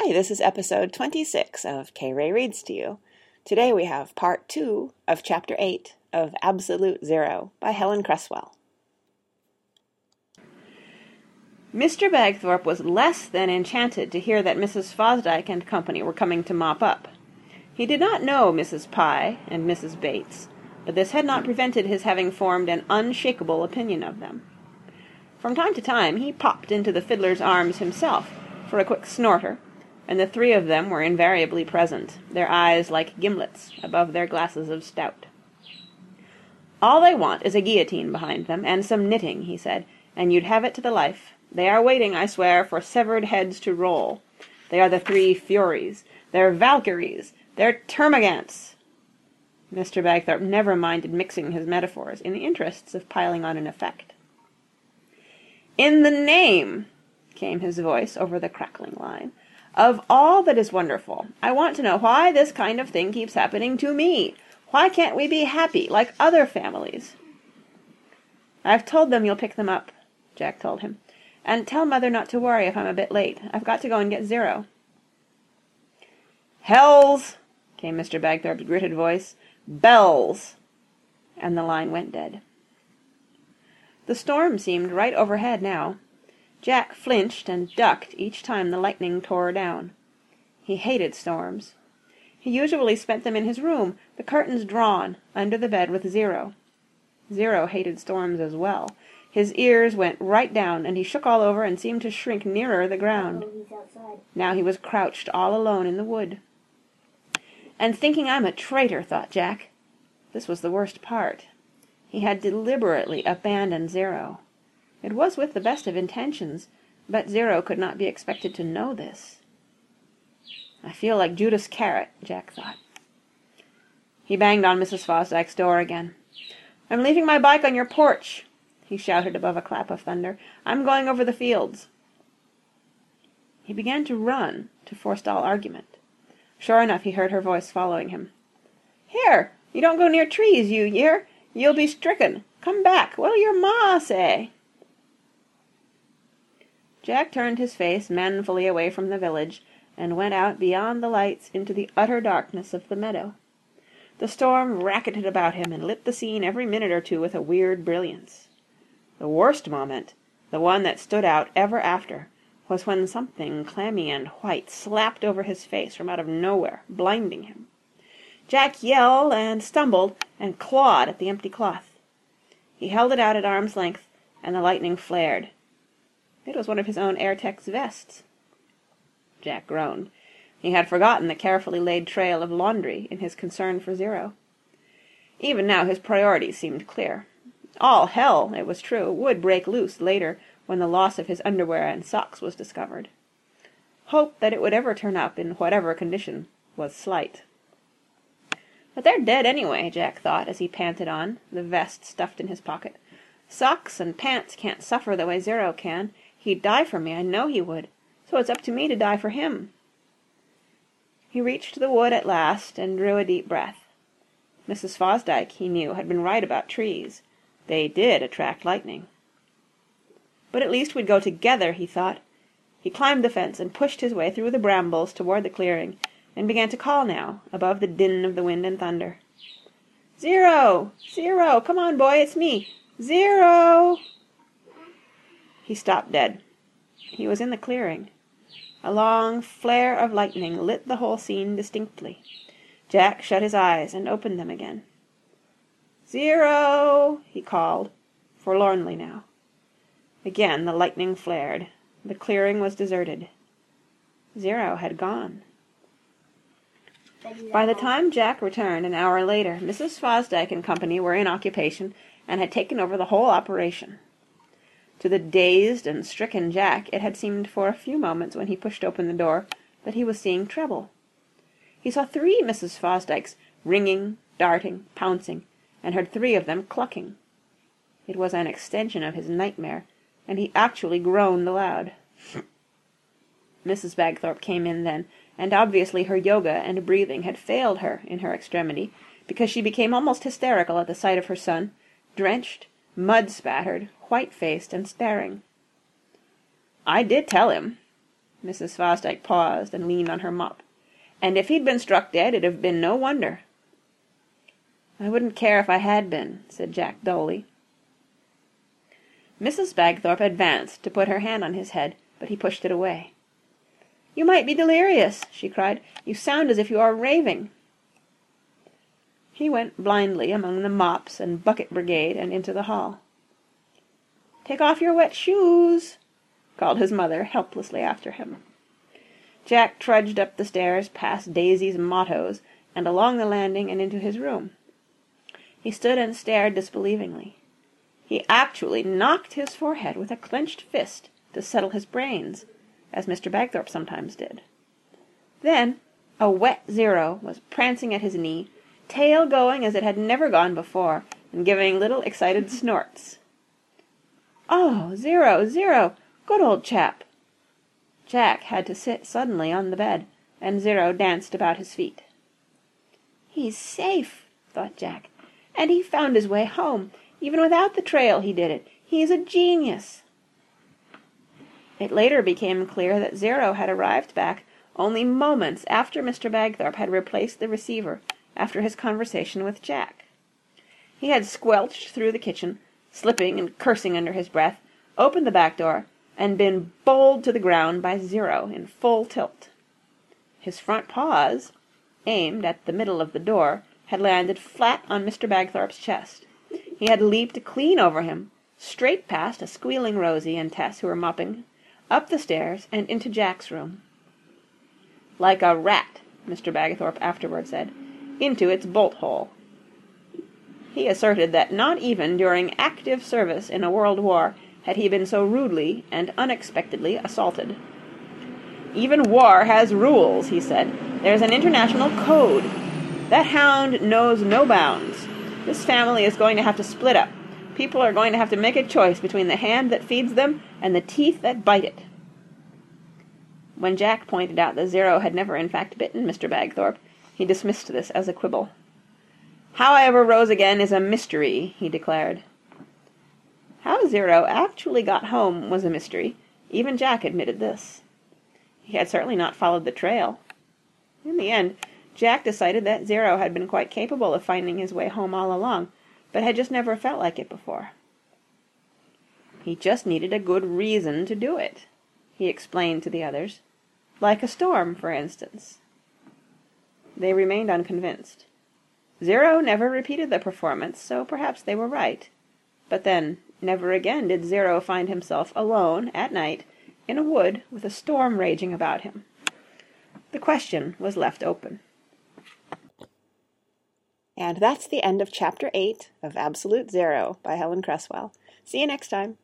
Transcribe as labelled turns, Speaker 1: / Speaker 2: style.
Speaker 1: Hi, this is episode 26 of K. Ray Reads to You. Today we have part 2 of chapter 8 of Absolute Zero by Helen Cresswell. Mr. Bagthorpe was less than enchanted to hear that Mrs. Fosdyke and company were coming to mop up. He did not know Mrs. Pye and Mrs. Bates, but this had not prevented his having formed an unshakable opinion of them. From time to time he popped into the fiddler's arms himself for a quick snorter and the three of them were invariably present, their eyes like gimlets above their glasses of stout. All they want is a guillotine behind them, and some knitting, he said, and you'd have it to the life. They are waiting, I swear, for severed heads to roll. They are the three Furies. They're Valkyries. They're Termagants. Mr. Bagthorpe never minded mixing his metaphors in the interests of piling on an effect. In the name, came his voice over the crackling line, of all that is wonderful, I want to know why this kind of thing keeps happening to me. Why can't we be happy like other families? I've told them you'll pick them up, Jack told him. And tell mother not to worry if I'm a bit late. I've got to go and get Zero. Hells! came Mr. Bagthorpe's gritted voice. Bells! And the line went dead. The storm seemed right overhead now. Jack flinched and ducked each time the lightning tore down. He hated storms. He usually spent them in his room, the curtains drawn, under the bed with Zero. Zero hated storms as well. His ears went right down, and he shook all over and seemed to shrink nearer the ground. Now he was crouched all alone in the wood. And thinking I'm a traitor, thought Jack. This was the worst part. He had deliberately abandoned Zero. It was with the best of intentions, but Zero could not be expected to know this. I feel like Judas Iscariot, Jack thought. He banged on Mrs. Fosdyke's door again. I'm leaving my bike on your porch, he shouted above a clap of thunder. I'm going over the fields. He began to run, to forestall argument. Sure enough, he heard her voice following him. Here, you don't go near trees, you hear? You'll be stricken. Come back. What'll your ma say? Jack turned his face manfully away from the village, and went out beyond the lights into the utter darkness of the meadow. The storm racketed about him and lit the scene every minute or two with a weird brilliance. The worst moment, the one that stood out ever after, was when something clammy and white slapped over his face from out of nowhere, blinding him. Jack yelled and stumbled and clawed at the empty cloth. He held it out at arm's length, and the lightning flared. It was one of his own Airtex vests. Jack groaned. He had forgotten the carefully laid trail of laundry in his concern for Zero. Even now his priorities seemed clear. All hell, it was true, would break loose later when the loss of his underwear and socks was discovered. Hope that it would ever turn up in whatever condition was slight. But they're dead anyway, Jack thought as he panted on, the vest stuffed in his pocket. Socks and pants can't suffer the way Zero can, He'd die for me, I know he would. So it's up to me to die for him. He reached the wood at last and drew a deep breath. Mrs. Fosdyke, he knew, had been right about trees. They did attract lightning. But at least we'd go together, he thought. He climbed the fence and pushed his way through the brambles toward the clearing, and began to call now, above the din of the wind and thunder. Zero! Zero! Come on, boy, it's me! Zero! He stopped dead. He was in the clearing. A long flare of lightning lit the whole scene distinctly. Jack shut his eyes and opened them again. Zero! he called, forlornly now. Again the lightning flared. The clearing was deserted. Zero had gone. By the time Jack returned an hour later, Mrs. Fosdyke and company were in occupation and had taken over the whole operation. To the dazed and stricken Jack it had seemed for a few moments when he pushed open the door that he was seeing treble. He saw three Mrs. Fosdykes ringing, darting, pouncing, and heard three of them clucking. It was an extension of his nightmare, and he actually groaned aloud. Mrs. Bagthorpe came in then, and obviously her yoga and breathing had failed her in her extremity, because she became almost hysterical at the sight of her son, drenched, mud spattered, white-faced and staring. I did tell him. Mrs. Fosdyke paused and leaned on her mop. "And if he'd been struck dead, it'd have been no wonder." "I wouldn't care if I had been," said Jack dully. Mrs. Bagthorpe advanced to put her hand on his head, but he pushed it away. "You might be delirious," she cried. "You sound as if you are raving." He went blindly among the mops and bucket brigade and into the hall. "Take off your wet shoes," called his mother helplessly after him. Jack trudged up the stairs past Daisy's mottos and along the landing and into his room. He stood and stared disbelievingly. He actually knocked his forehead with a clenched fist to settle his brains, as Mr. Bagthorpe sometimes did. Then a wet zero was prancing at his knee, tail going as it had never gone before, and giving little excited mm-hmm. snorts. "Oh, Zero, Zero! Good old chap!" Jack had to sit suddenly on the bed, and Zero danced about his feet. "He's safe," thought Jack, "and he found his way home. Even without the trail he did it. He's a genius." It later became clear that Zero had arrived back only moments after Mr. Bagthorpe had replaced the receiver after his conversation with Jack. He had squelched through the kitchen, slipping and cursing under his breath, opened the back door, and been bowled to the ground by Zero in full tilt. His front paws, aimed at the middle of the door, had landed flat on Mr. Bagthorpe's chest. He had leaped clean over him, straight past a squealing Rosie and Tess who were mopping, up the stairs and into Jack's room. Like a rat, Mr. Bagthorpe afterward said, into its bolt hole. He asserted that not even during active service in a world war had he been so rudely and unexpectedly assaulted. Even war has rules, he said. There's an international code. That hound knows no bounds. This family is going to have to split up. People are going to have to make a choice between the hand that feeds them and the teeth that bite it. When Jack pointed out that Zero had never in fact bitten Mr. Bagthorpe, he dismissed this as a quibble. How I ever rose again is a mystery, he declared. How Zero actually got home was a mystery. Even Jack admitted this. He had certainly not followed the trail. In the end, Jack decided that Zero had been quite capable of finding his way home all along, but had just never felt like it before. He just needed a good reason to do it, he explained to the others. Like a storm, for instance. They remained unconvinced. Zero never repeated the performance, so perhaps they were right. But then, never again did Zero find himself alone, at night, in a wood with a storm raging about him. The question was left open. And that's the end of Chapter 8 of Absolute Zero by Helen Cresswell. See you next time.